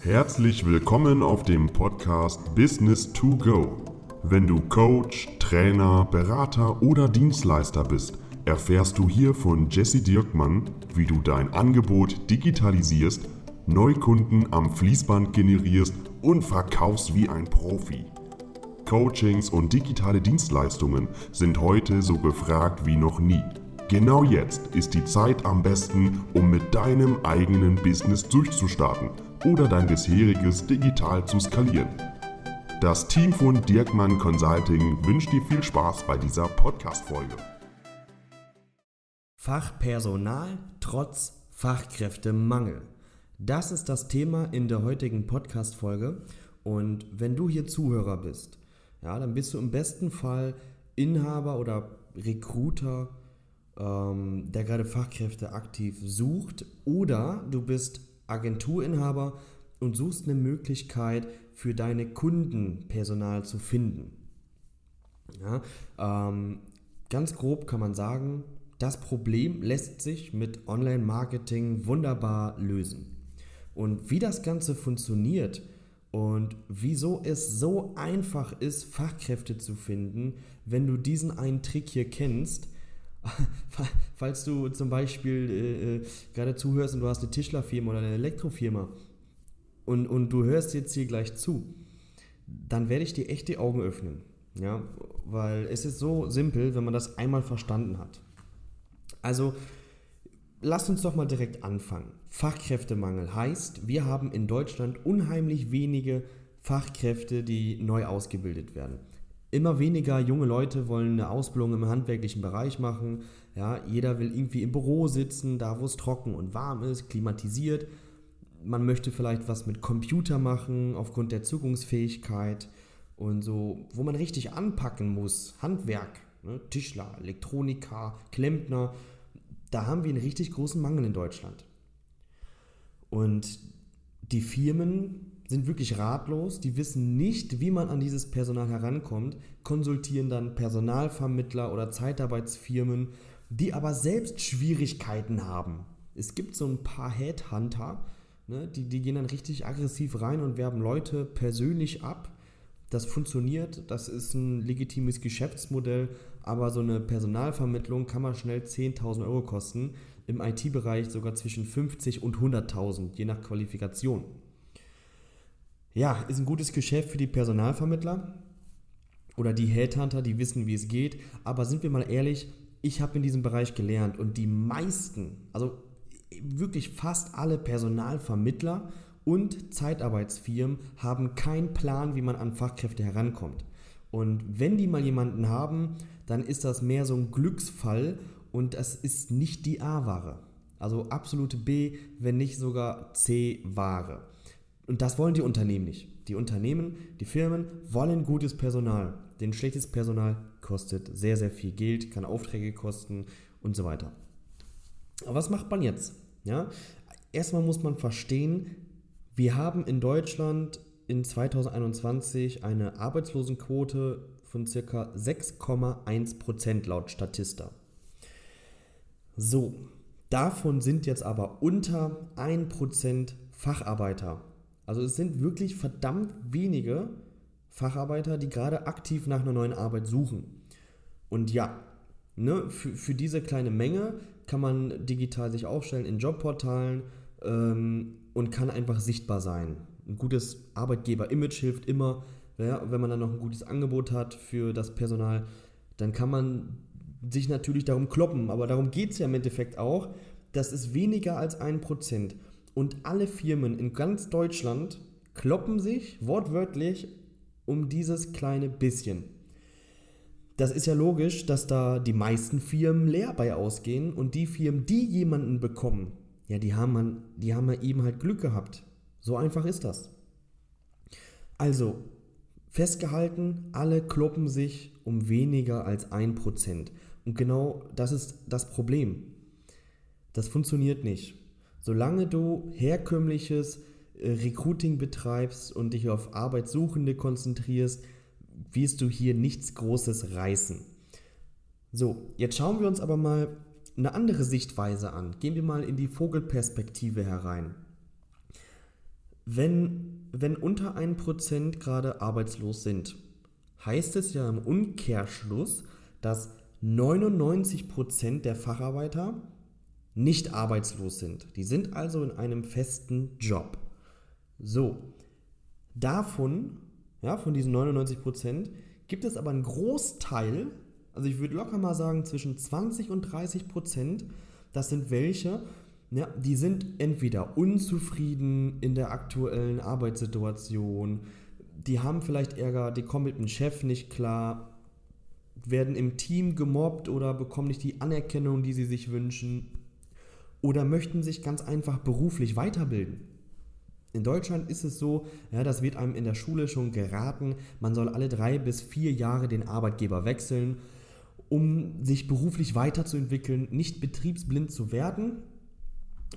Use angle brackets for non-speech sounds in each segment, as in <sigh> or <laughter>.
Herzlich willkommen auf dem Podcast Business to Go. Wenn du Coach, Trainer, Berater oder Dienstleister bist, erfährst du hier von Jesse Dirkmann, wie du dein Angebot digitalisierst, Neukunden am Fließband generierst und verkaufst wie ein Profi. Coachings und digitale Dienstleistungen sind heute so gefragt wie noch nie. Genau jetzt ist die Zeit am besten, um mit deinem eigenen Business durchzustarten oder dein bisheriges digital zu skalieren. Das Team von Dirkmann Consulting wünscht dir viel Spaß bei dieser Podcast-Folge. Fachpersonal trotz Fachkräftemangel. Das ist das Thema in der heutigen Podcast-Folge. Und wenn du hier Zuhörer bist, ja, dann bist du im besten Fall Inhaber oder Recruiter, ähm, der gerade Fachkräfte aktiv sucht, oder du bist Agenturinhaber und suchst eine Möglichkeit für deine Kunden Personal zu finden. Ja, ähm, ganz grob kann man sagen, das Problem lässt sich mit Online-Marketing wunderbar lösen. Und wie das Ganze funktioniert, und wieso es so einfach ist, Fachkräfte zu finden, wenn du diesen einen Trick hier kennst. <laughs> Falls du zum Beispiel äh, äh, gerade zuhörst und du hast eine Tischlerfirma oder eine Elektrofirma und, und du hörst jetzt hier gleich zu, dann werde ich dir echt die Augen öffnen. Ja, weil es ist so simpel, wenn man das einmal verstanden hat. Also, lass uns doch mal direkt anfangen. Fachkräftemangel heißt, wir haben in Deutschland unheimlich wenige Fachkräfte, die neu ausgebildet werden. Immer weniger junge Leute wollen eine Ausbildung im handwerklichen Bereich machen. Ja, jeder will irgendwie im Büro sitzen, da wo es trocken und warm ist, klimatisiert. Man möchte vielleicht was mit Computer machen, aufgrund der Zukunftsfähigkeit und so, wo man richtig anpacken muss. Handwerk, ne? Tischler, Elektroniker, Klempner da haben wir einen richtig großen Mangel in Deutschland. Und die Firmen sind wirklich ratlos, die wissen nicht, wie man an dieses Personal herankommt, konsultieren dann Personalvermittler oder Zeitarbeitsfirmen, die aber selbst Schwierigkeiten haben. Es gibt so ein paar Headhunter, ne, die, die gehen dann richtig aggressiv rein und werben Leute persönlich ab. Das funktioniert, das ist ein legitimes Geschäftsmodell, aber so eine Personalvermittlung kann mal schnell 10.000 Euro kosten, im IT-Bereich sogar zwischen 50 und 100.000, je nach Qualifikation. Ja, ist ein gutes Geschäft für die Personalvermittler oder die Headhunter, die wissen, wie es geht, aber sind wir mal ehrlich, ich habe in diesem Bereich gelernt und die meisten, also wirklich fast alle Personalvermittler und Zeitarbeitsfirmen haben keinen Plan, wie man an Fachkräfte herankommt. Und wenn die mal jemanden haben, dann ist das mehr so ein Glücksfall und das ist nicht die A-Ware. Also absolute B, wenn nicht sogar C-Ware. Und das wollen die Unternehmen nicht. Die Unternehmen, die Firmen wollen gutes Personal. Denn schlechtes Personal kostet sehr, sehr viel Geld, kann Aufträge kosten und so weiter. Aber was macht man jetzt? Ja? Erstmal muss man verstehen, wir haben in Deutschland in 2021 eine Arbeitslosenquote von ca. 6,1% laut Statista. So, davon sind jetzt aber unter 1% Facharbeiter. Also es sind wirklich verdammt wenige Facharbeiter, die gerade aktiv nach einer neuen Arbeit suchen. Und ja, ne, für, für diese kleine Menge kann man digital sich aufstellen in Jobportalen ähm, und kann einfach sichtbar sein. Ein gutes Arbeitgeber-Image hilft immer, ja, wenn man dann noch ein gutes Angebot hat für das Personal, dann kann man sich natürlich darum kloppen. Aber darum geht es ja im Endeffekt auch. Das ist weniger als ein Prozent. Und alle Firmen in ganz Deutschland kloppen sich wortwörtlich um dieses kleine bisschen. Das ist ja logisch, dass da die meisten Firmen leer bei ausgehen und die Firmen, die jemanden bekommen, ja, die haben, man, die haben eben halt Glück gehabt. So einfach ist das. Also, Festgehalten, alle kloppen sich um weniger als 1%. Und genau das ist das Problem. Das funktioniert nicht. Solange du herkömmliches äh, Recruiting betreibst und dich auf Arbeitssuchende konzentrierst, wirst du hier nichts Großes reißen. So, jetzt schauen wir uns aber mal eine andere Sichtweise an. Gehen wir mal in die Vogelperspektive herein. wenn, wenn unter 1% gerade arbeitslos sind, heißt es ja im Umkehrschluss, dass 99% der Facharbeiter nicht arbeitslos sind. Die sind also in einem festen Job. So, davon, ja, von diesen 99%, gibt es aber einen Großteil, also ich würde locker mal sagen zwischen 20 und 30%, das sind welche, ja, die sind entweder unzufrieden in der aktuellen Arbeitssituation, die haben vielleicht Ärger, die kommen mit dem Chef nicht klar, werden im Team gemobbt oder bekommen nicht die Anerkennung, die sie sich wünschen oder möchten sich ganz einfach beruflich weiterbilden. In Deutschland ist es so, ja, das wird einem in der Schule schon geraten, man soll alle drei bis vier Jahre den Arbeitgeber wechseln, um sich beruflich weiterzuentwickeln, nicht betriebsblind zu werden.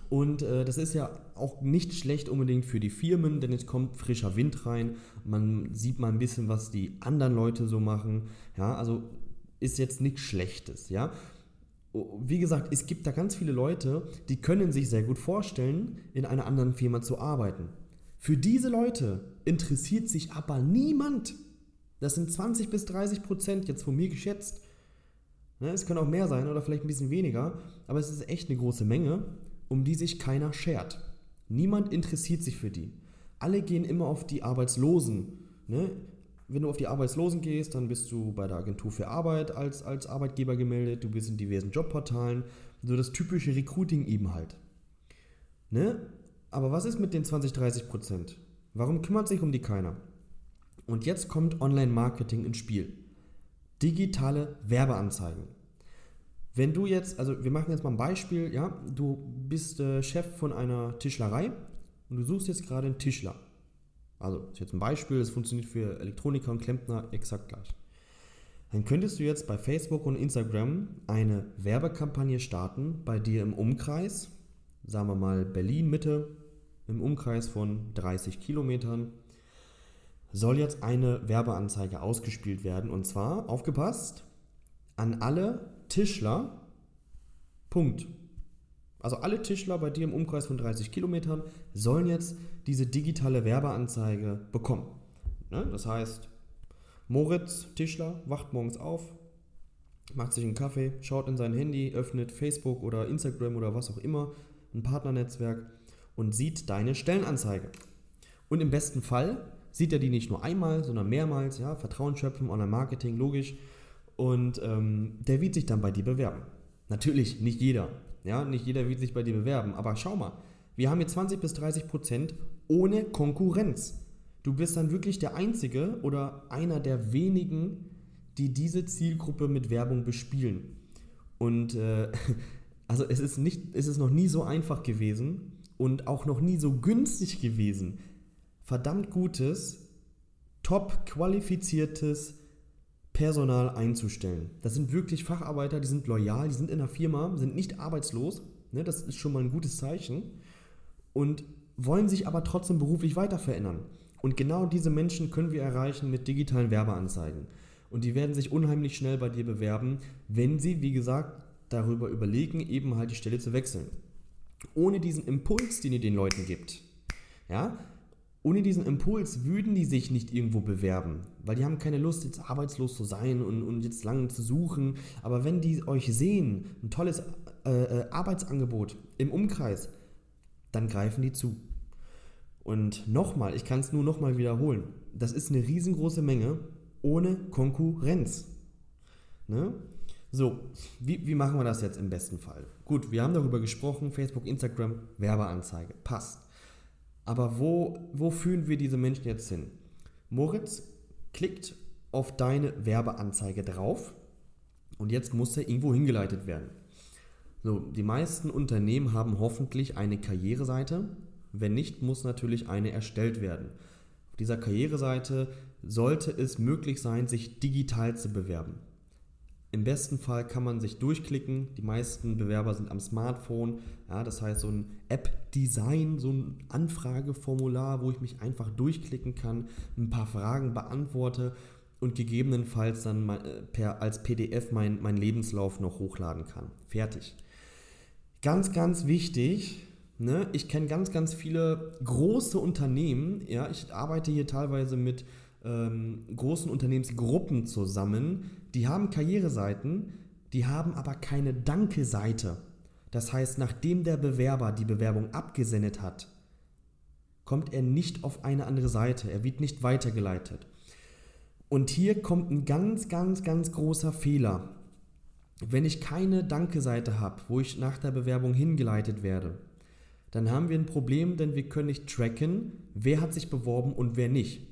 Und äh, das ist ja auch nicht schlecht unbedingt für die Firmen, denn es kommt frischer Wind rein. Man sieht mal ein bisschen, was die anderen Leute so machen. Ja, also ist jetzt nichts Schlechtes. Ja, wie gesagt, es gibt da ganz viele Leute, die können sich sehr gut vorstellen, in einer anderen Firma zu arbeiten. Für diese Leute interessiert sich aber niemand. Das sind 20 bis 30 Prozent jetzt von mir geschätzt. Ne, es können auch mehr sein oder vielleicht ein bisschen weniger, aber es ist echt eine große Menge, um die sich keiner schert. Niemand interessiert sich für die. Alle gehen immer auf die Arbeitslosen. Wenn du auf die Arbeitslosen gehst, dann bist du bei der Agentur für Arbeit als, als Arbeitgeber gemeldet, du bist in diversen Jobportalen, so das typische Recruiting eben halt. Ne? Aber was ist mit den 20, 30 Prozent? Warum kümmert sich um die keiner? Und jetzt kommt Online-Marketing ins Spiel. Digitale Werbeanzeigen. Wenn du jetzt, also wir machen jetzt mal ein Beispiel, ja, du bist äh, Chef von einer Tischlerei und du suchst jetzt gerade einen Tischler. Also, das ist jetzt ein Beispiel, das funktioniert für Elektroniker und Klempner exakt gleich. Dann könntest du jetzt bei Facebook und Instagram eine Werbekampagne starten, bei dir im Umkreis, sagen wir mal Berlin Mitte, im Umkreis von 30 Kilometern, soll jetzt eine Werbeanzeige ausgespielt werden. Und zwar, aufgepasst, an alle Tischler, Punkt. Also alle Tischler bei dir im Umkreis von 30 Kilometern sollen jetzt diese digitale Werbeanzeige bekommen. Ne? Das heißt, Moritz Tischler wacht morgens auf, macht sich einen Kaffee, schaut in sein Handy, öffnet Facebook oder Instagram oder was auch immer, ein Partnernetzwerk und sieht deine Stellenanzeige. Und im besten Fall sieht er die nicht nur einmal, sondern mehrmals, ja, Vertrauen schöpfen, Online-Marketing, logisch. Und ähm, der wird sich dann bei dir bewerben. Natürlich nicht jeder. Ja, nicht jeder wird sich bei dir bewerben. Aber schau mal, wir haben hier 20 bis 30 Prozent ohne Konkurrenz. Du bist dann wirklich der Einzige oder einer der wenigen, die diese Zielgruppe mit Werbung bespielen. Und äh, <laughs> also es ist, nicht, es ist noch nie so einfach gewesen und auch noch nie so günstig gewesen, verdammt gutes, top qualifiziertes Personal einzustellen. Das sind wirklich Facharbeiter, die sind loyal, die sind in der Firma, sind nicht arbeitslos. Ne, das ist schon mal ein gutes Zeichen. Und wollen sich aber trotzdem beruflich weiter verändern. Und genau diese Menschen können wir erreichen mit digitalen Werbeanzeigen. Und die werden sich unheimlich schnell bei dir bewerben, wenn sie, wie gesagt, darüber überlegen, eben halt die Stelle zu wechseln. Ohne diesen Impuls, den ihr den Leuten gibt, ja, ohne diesen Impuls würden die sich nicht irgendwo bewerben, weil die haben keine Lust, jetzt arbeitslos zu sein und, und jetzt lange zu suchen. Aber wenn die euch sehen, ein tolles äh, äh, Arbeitsangebot im Umkreis, dann greifen die zu. Und nochmal, ich kann es nur nochmal wiederholen, das ist eine riesengroße Menge ohne Konkurrenz. Ne? So, wie, wie machen wir das jetzt im besten Fall? Gut, wir haben darüber gesprochen, Facebook, Instagram, Werbeanzeige, passt. Aber wo, wo führen wir diese Menschen jetzt hin? Moritz klickt auf deine Werbeanzeige drauf und jetzt muss er irgendwo hingeleitet werden. So, die meisten Unternehmen haben hoffentlich eine Karriereseite. Wenn nicht, muss natürlich eine erstellt werden. Auf dieser Karriereseite sollte es möglich sein, sich digital zu bewerben. Im besten Fall kann man sich durchklicken. Die meisten Bewerber sind am Smartphone. Ja, das heißt, so ein App-Design, so ein Anfrageformular, wo ich mich einfach durchklicken kann, ein paar Fragen beantworte und gegebenenfalls dann äh, per, als PDF meinen mein Lebenslauf noch hochladen kann. Fertig. Ganz, ganz wichtig, Ne? Ich kenne ganz, ganz viele große Unternehmen. Ja, ich arbeite hier teilweise mit ähm, großen Unternehmensgruppen zusammen. Die haben Karriereseiten, die haben aber keine Danke-Seite. Das heißt, nachdem der Bewerber die Bewerbung abgesendet hat, kommt er nicht auf eine andere Seite. Er wird nicht weitergeleitet. Und hier kommt ein ganz, ganz, ganz großer Fehler. Wenn ich keine Danke-Seite habe, wo ich nach der Bewerbung hingeleitet werde, dann haben wir ein Problem, denn wir können nicht tracken, wer hat sich beworben und wer nicht.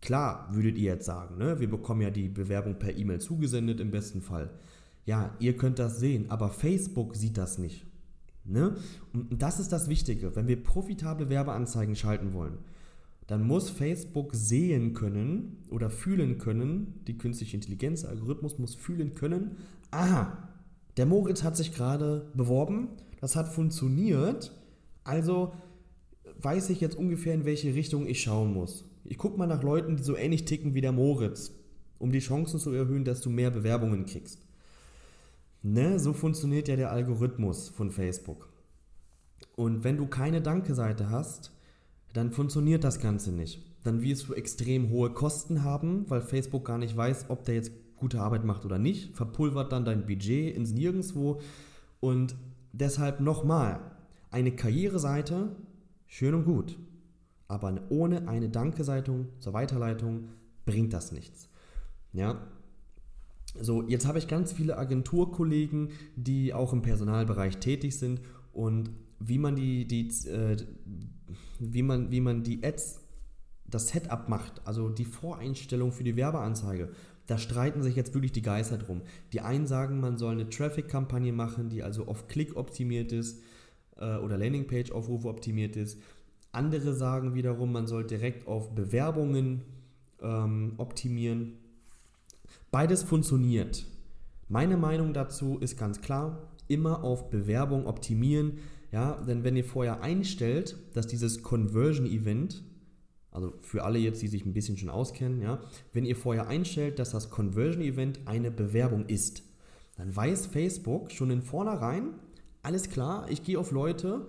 Klar, würdet ihr jetzt sagen, ne? wir bekommen ja die Bewerbung per E-Mail zugesendet im besten Fall. Ja, ihr könnt das sehen, aber Facebook sieht das nicht. Ne? Und das ist das Wichtige, wenn wir profitable Werbeanzeigen schalten wollen, dann muss Facebook sehen können oder fühlen können, die künstliche Intelligenz, der Algorithmus muss fühlen können, aha, der Moritz hat sich gerade beworben, das hat funktioniert, also weiß ich jetzt ungefähr, in welche Richtung ich schauen muss. Ich gucke mal nach Leuten, die so ähnlich ticken wie der Moritz, um die Chancen zu erhöhen, dass du mehr Bewerbungen kriegst. Ne, so funktioniert ja der Algorithmus von Facebook. Und wenn du keine Danke-Seite hast, dann funktioniert das Ganze nicht. Dann wirst du extrem hohe Kosten haben, weil Facebook gar nicht weiß, ob der jetzt gute Arbeit macht oder nicht. Verpulvert dann dein Budget ins Nirgendwo. Und deshalb nochmal, eine Karriereseite, schön und gut. Aber ohne eine Danke-Seite zur Weiterleitung bringt das nichts. Ja, so, jetzt habe ich ganz viele Agenturkollegen, die auch im Personalbereich tätig sind und wie man die, die äh, wie man, wie man die Ads, das Setup macht, also die Voreinstellung für die Werbeanzeige, da streiten sich jetzt wirklich die Geister drum. Die einen sagen, man soll eine Traffic-Kampagne machen, die also auf Klick optimiert ist äh, oder Landingpage-Aufrufe optimiert ist. Andere sagen wiederum, man soll direkt auf Bewerbungen ähm, optimieren. Beides funktioniert. Meine Meinung dazu ist ganz klar, immer auf Bewerbung optimieren. Ja, denn wenn ihr vorher einstellt, dass dieses Conversion Event, also für alle jetzt, die sich ein bisschen schon auskennen, ja, wenn ihr vorher einstellt, dass das Conversion Event eine Bewerbung ist, dann weiß Facebook schon in vornherein, alles klar, ich gehe auf Leute,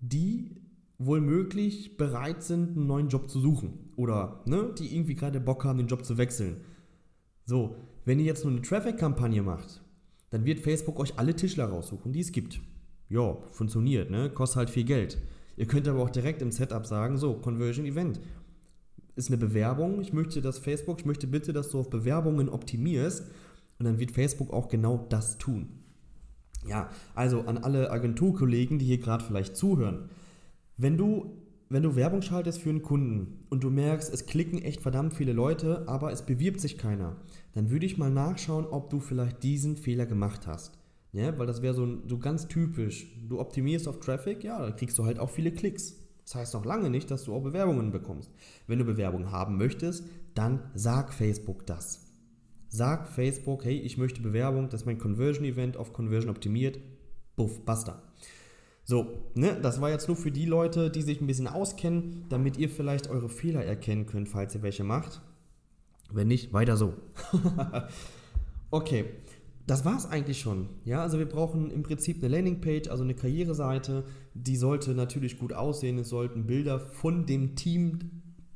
die wohl möglich bereit sind, einen neuen Job zu suchen oder ne, die irgendwie gerade Bock haben, den Job zu wechseln. So, wenn ihr jetzt nur eine Traffic-Kampagne macht, dann wird Facebook euch alle Tischler raussuchen, die es gibt. Ja, funktioniert, ne? Kostet halt viel Geld. Ihr könnt aber auch direkt im Setup sagen, so, Conversion Event. Ist eine Bewerbung, ich möchte, dass Facebook, ich möchte bitte, dass du auf Bewerbungen optimierst und dann wird Facebook auch genau das tun. Ja, also an alle Agenturkollegen, die hier gerade vielleicht zuhören. Wenn du, wenn du Werbung schaltest für einen Kunden und du merkst, es klicken echt verdammt viele Leute, aber es bewirbt sich keiner, dann würde ich mal nachschauen, ob du vielleicht diesen Fehler gemacht hast. Ja, weil das wäre so, so ganz typisch. Du optimierst auf Traffic, ja, dann kriegst du halt auch viele Klicks. Das heißt noch lange nicht, dass du auch Bewerbungen bekommst. Wenn du Bewerbungen haben möchtest, dann sag Facebook das. Sag Facebook, hey, ich möchte Bewerbung, das ist mein Conversion-Event auf Conversion optimiert. Buff, basta. So, ne, das war jetzt nur für die Leute, die sich ein bisschen auskennen, damit ihr vielleicht eure Fehler erkennen könnt, falls ihr welche macht. Wenn nicht, weiter so. <laughs> okay, das war es eigentlich schon. Ja, also wir brauchen im Prinzip eine Landingpage, also eine Karriereseite. Die sollte natürlich gut aussehen. Es sollten Bilder von dem Team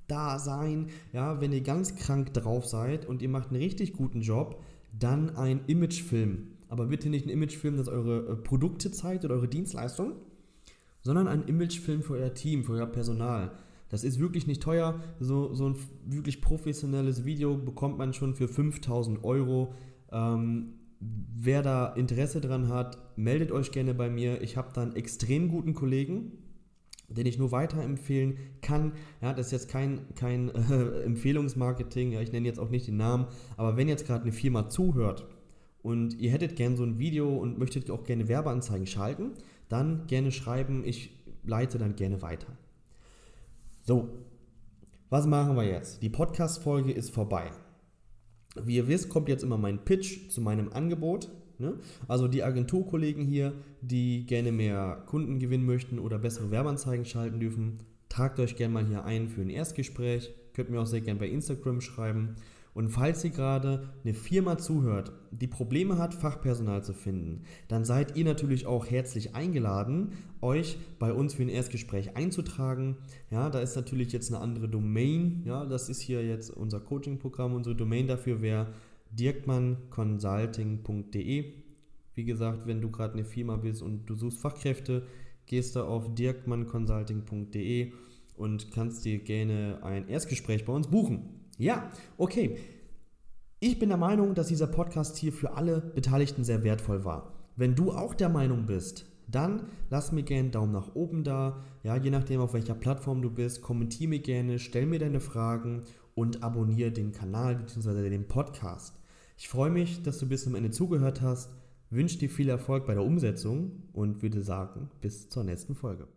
da sein. Ja, wenn ihr ganz krank drauf seid und ihr macht einen richtig guten Job, dann ein Imagefilm. Aber bitte nicht ein Imagefilm, das eure äh, Produkte zeigt oder eure Dienstleistung, sondern ein Imagefilm für euer Team, für euer Personal. Das ist wirklich nicht teuer. So, so ein wirklich professionelles Video bekommt man schon für 5000 Euro. Ähm, wer da Interesse dran hat, meldet euch gerne bei mir. Ich habe da einen extrem guten Kollegen, den ich nur weiterempfehlen kann. Ja, das ist jetzt kein, kein <laughs> äh, Empfehlungsmarketing. Ja, ich nenne jetzt auch nicht den Namen. Aber wenn jetzt gerade eine Firma zuhört und ihr hättet gerne so ein Video und möchtet auch gerne Werbeanzeigen schalten, dann gerne schreiben. Ich leite dann gerne weiter. So, was machen wir jetzt? Die Podcast-Folge ist vorbei. Wie ihr wisst, kommt jetzt immer mein Pitch zu meinem Angebot. Ne? Also die Agenturkollegen hier, die gerne mehr Kunden gewinnen möchten oder bessere Werbeanzeigen schalten dürfen, tragt euch gerne mal hier ein für ein Erstgespräch. Könnt mir auch sehr gerne bei Instagram schreiben. Und falls ihr gerade eine Firma zuhört, die Probleme hat, Fachpersonal zu finden, dann seid ihr natürlich auch herzlich eingeladen, euch bei uns für ein Erstgespräch einzutragen. Ja, da ist natürlich jetzt eine andere Domain. Ja, das ist hier jetzt unser Coaching-Programm. Unsere Domain dafür wäre dirkmannconsulting.de. Wie gesagt, wenn du gerade eine Firma bist und du suchst Fachkräfte, gehst du auf dirkmannconsulting.de und kannst dir gerne ein Erstgespräch bei uns buchen. Ja, okay. Ich bin der Meinung, dass dieser Podcast hier für alle Beteiligten sehr wertvoll war. Wenn du auch der Meinung bist, dann lass mir gerne einen Daumen nach oben da. Ja, je nachdem, auf welcher Plattform du bist, kommentiere mir gerne, stell mir deine Fragen und abonniere den Kanal bzw. den Podcast. Ich freue mich, dass du bis zum Ende zugehört hast, wünsche dir viel Erfolg bei der Umsetzung und würde sagen, bis zur nächsten Folge.